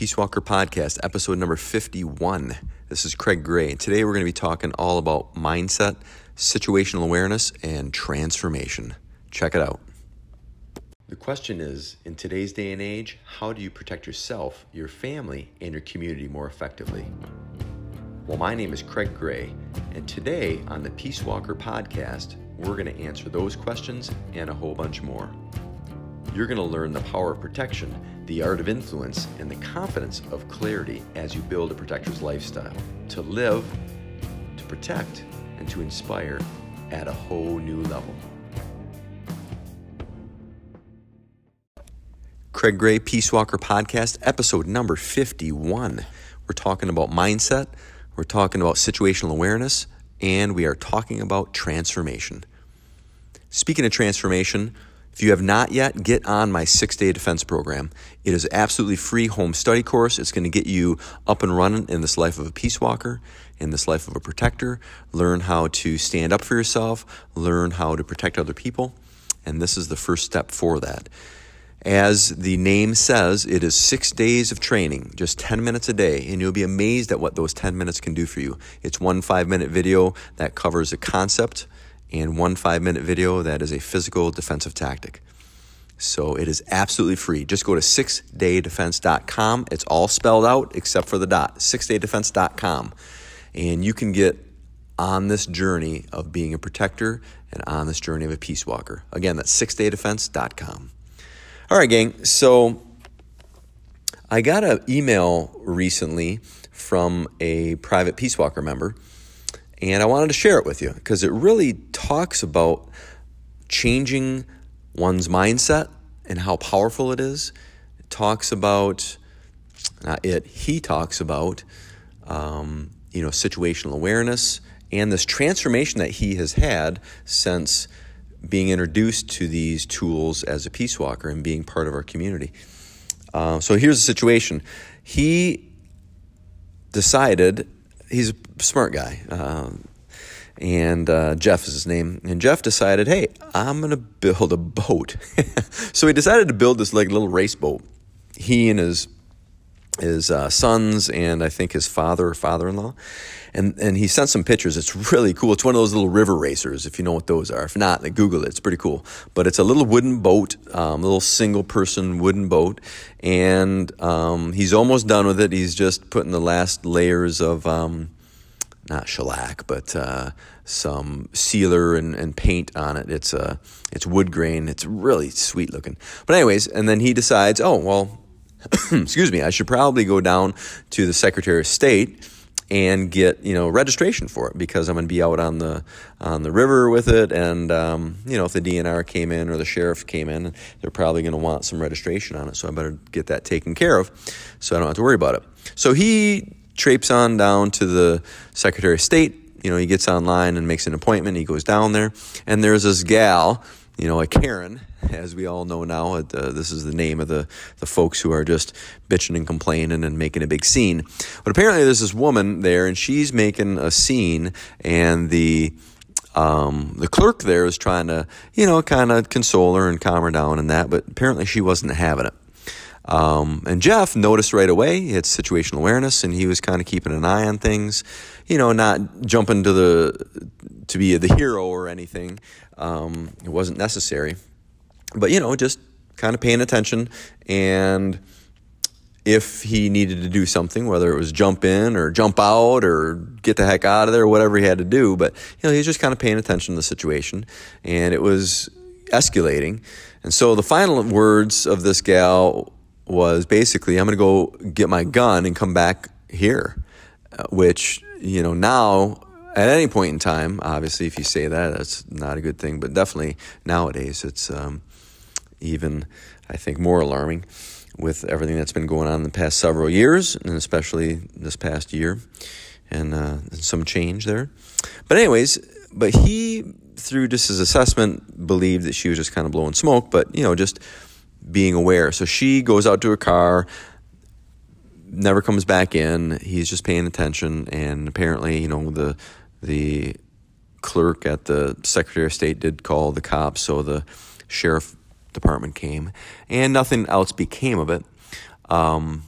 Peace Walker Podcast, episode number 51. This is Craig Gray. Today we're going to be talking all about mindset, situational awareness, and transformation. Check it out. The question is in today's day and age, how do you protect yourself, your family, and your community more effectively? Well, my name is Craig Gray, and today on the Peace Walker Podcast, we're going to answer those questions and a whole bunch more. You're going to learn the power of protection, the art of influence, and the confidence of clarity as you build a protector's lifestyle to live, to protect, and to inspire at a whole new level. Craig Gray Peace Walker Podcast, episode number 51. We're talking about mindset, we're talking about situational awareness, and we are talking about transformation. Speaking of transformation, if you have not yet, get on my six day defense program. It is absolutely free home study course. It's going to get you up and running in this life of a peace walker, in this life of a protector. Learn how to stand up for yourself, learn how to protect other people. And this is the first step for that. As the name says, it is six days of training, just 10 minutes a day, and you'll be amazed at what those 10 minutes can do for you. It's one five minute video that covers a concept and one five minute video that is a physical defensive tactic. So it is absolutely free. Just go to sixdaydefense.com. It's all spelled out except for the dot. Sixdaydefense.com. And you can get on this journey of being a protector and on this journey of a peace walker. Again, that's sixdaydefense.com. All right, gang. So I got an email recently from a private peace walker member and I wanted to share it with you because it really talks about changing one's mindset and how powerful it is. It talks about, not it, he talks about, um, you know, situational awareness and this transformation that he has had since being introduced to these tools as a peace walker and being part of our community. Uh, so here's the situation. He decided he's a smart guy. Uh, and uh, Jeff is his name. And Jeff decided, hey, I'm going to build a boat. so he decided to build this like little race boat. He and his his uh, sons and I think his father or father-in-law, and and he sent some pictures. It's really cool. It's one of those little river racers, if you know what those are. If not, like, Google it. It's pretty cool. But it's a little wooden boat, um, a little single-person wooden boat, and um, he's almost done with it. He's just putting the last layers of. Um, not shellac, but uh, some sealer and, and paint on it. It's uh, it's wood grain. It's really sweet looking. But anyways, and then he decides, oh well, excuse me, I should probably go down to the Secretary of State and get you know registration for it because I'm going to be out on the on the river with it, and um, you know if the DNR came in or the sheriff came in, they're probably going to want some registration on it. So I better get that taken care of, so I don't have to worry about it. So he traipse on down to the Secretary of State. You know, he gets online and makes an appointment. He goes down there, and there's this gal, you know, a Karen, as we all know now. Uh, this is the name of the, the folks who are just bitching and complaining and making a big scene. But apparently, there's this woman there, and she's making a scene, and the um, the clerk there is trying to, you know, kind of console her and calm her down and that, but apparently she wasn't having it. Um, and Jeff noticed right away it's situational awareness, and he was kind of keeping an eye on things, you know, not jumping to the to be the hero or anything. Um, it wasn't necessary, but you know, just kind of paying attention and if he needed to do something, whether it was jump in or jump out or get the heck out of there, whatever he had to do. But you know, he was just kind of paying attention to the situation, and it was escalating. And so the final words of this gal was basically, I'm going to go get my gun and come back here, uh, which, you know, now at any point in time, obviously, if you say that, that's not a good thing, but definitely nowadays, it's um, even, I think, more alarming with everything that's been going on in the past several years, and especially this past year, and uh, some change there. But, anyways, but he, through just his assessment, believed that she was just kind of blowing smoke, but, you know, just being aware. So she goes out to her car, never comes back in. He's just paying attention, and apparently, you know, the the clerk at the Secretary of State did call the cops, so the sheriff department came, and nothing else became of it. Um,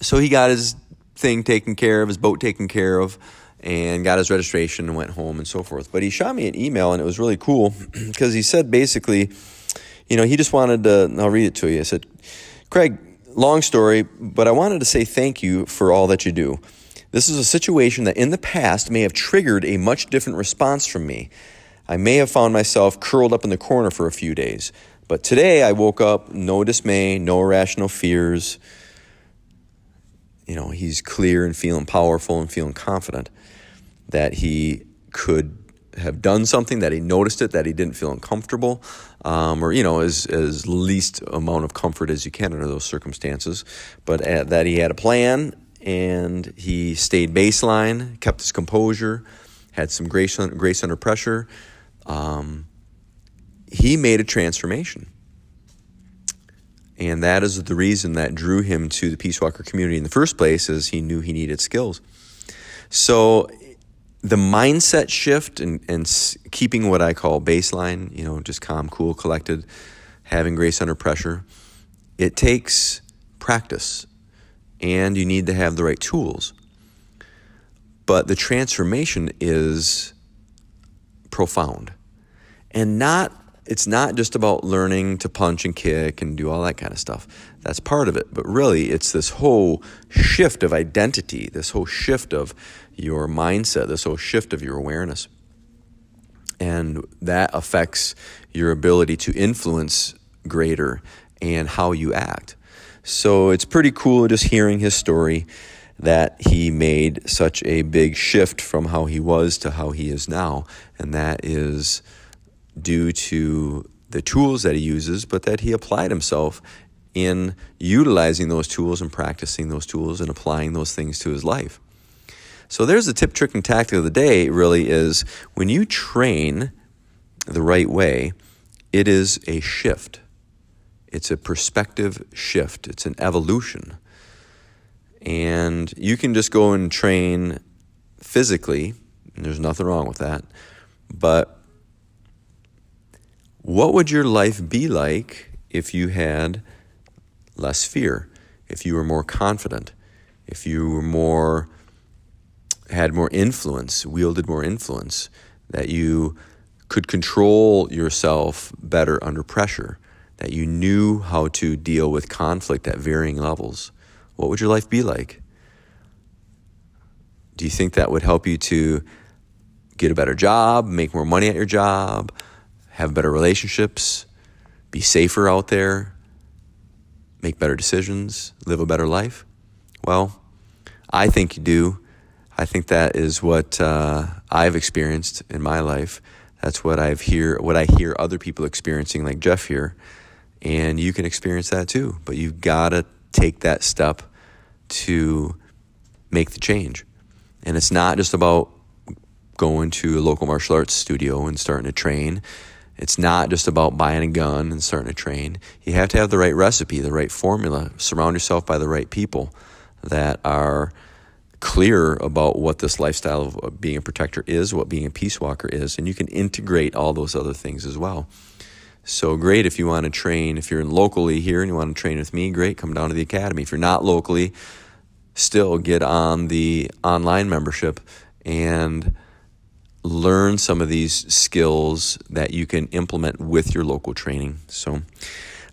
So he got his thing taken care of, his boat taken care of, and got his registration and went home and so forth. But he shot me an email and it was really cool because he said basically, you know, he just wanted to, I'll read it to you. I said, Craig, long story, but I wanted to say thank you for all that you do. This is a situation that in the past may have triggered a much different response from me. I may have found myself curled up in the corner for a few days. But today I woke up, no dismay, no irrational fears. You know, he's clear and feeling powerful and feeling confident that he could have done something, that he noticed it, that he didn't feel uncomfortable, um, or, you know, as, as least amount of comfort as you can under those circumstances. But uh, that he had a plan and he stayed baseline, kept his composure, had some grace, grace under pressure. Um, he made a transformation. And that is the reason that drew him to the Peace Walker community in the first place is he knew he needed skills. So the mindset shift and, and keeping what I call baseline, you know, just calm, cool, collected, having grace under pressure, it takes practice and you need to have the right tools. But the transformation is profound and not it's not just about learning to punch and kick and do all that kind of stuff. That's part of it. But really, it's this whole shift of identity, this whole shift of your mindset, this whole shift of your awareness. And that affects your ability to influence greater and how you act. So it's pretty cool just hearing his story that he made such a big shift from how he was to how he is now. And that is due to the tools that he uses, but that he applied himself in utilizing those tools and practicing those tools and applying those things to his life. So there's the tip, trick, and tactic of the day really is when you train the right way, it is a shift. It's a perspective shift. It's an evolution. And you can just go and train physically, and there's nothing wrong with that. But what would your life be like if you had less fear, if you were more confident, if you were more had more influence, wielded more influence, that you could control yourself better under pressure, that you knew how to deal with conflict at varying levels? What would your life be like? Do you think that would help you to get a better job, make more money at your job, have better relationships, be safer out there, make better decisions, live a better life? Well, I think you do. I think that is what uh, I've experienced in my life. That's what I've hear what I hear other people experiencing, like Jeff here, and you can experience that too. But you've got to take that step to make the change, and it's not just about going to a local martial arts studio and starting to train. It's not just about buying a gun and starting to train. You have to have the right recipe, the right formula. Surround yourself by the right people that are clear about what this lifestyle of being a protector is, what being a peace walker is, and you can integrate all those other things as well. So great if you want to train, if you're locally here and you want to train with me, great, come down to the academy. If you're not locally, still get on the online membership and learn some of these skills that you can implement with your local training. So,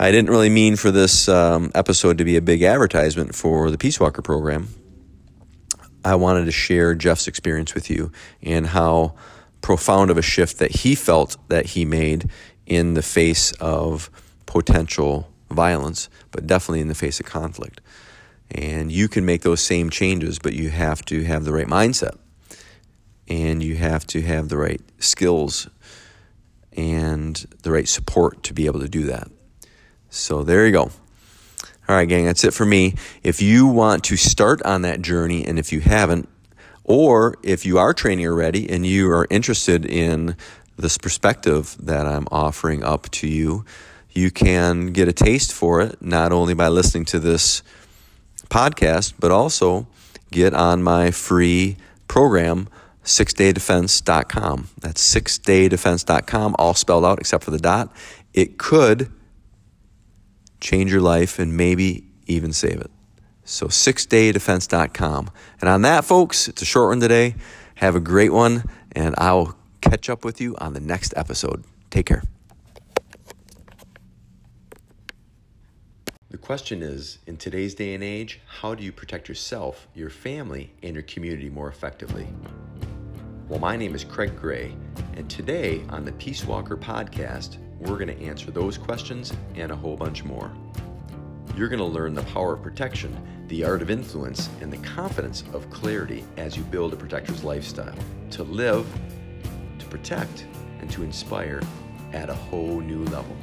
I didn't really mean for this um, episode to be a big advertisement for the Peace Walker program. I wanted to share Jeff's experience with you and how profound of a shift that he felt that he made in the face of potential violence, but definitely in the face of conflict. And you can make those same changes, but you have to have the right mindset and you have to have the right skills and the right support to be able to do that. So there you go. All right, gang, that's it for me. If you want to start on that journey, and if you haven't, or if you are training already and you are interested in this perspective that I'm offering up to you, you can get a taste for it not only by listening to this podcast, but also get on my free program sixdaydefense.com. That's sixdaydefense.com, all spelled out except for the dot. It could change your life and maybe even save it. So, sixdaydefense.com. And on that, folks, it's a short one today. Have a great one, and I'll catch up with you on the next episode. Take care. The question is in today's day and age, how do you protect yourself, your family, and your community more effectively? Well, my name is Craig Gray, and today on the Peace Walker podcast, we're going to answer those questions and a whole bunch more. You're going to learn the power of protection, the art of influence, and the confidence of clarity as you build a protector's lifestyle to live, to protect, and to inspire at a whole new level.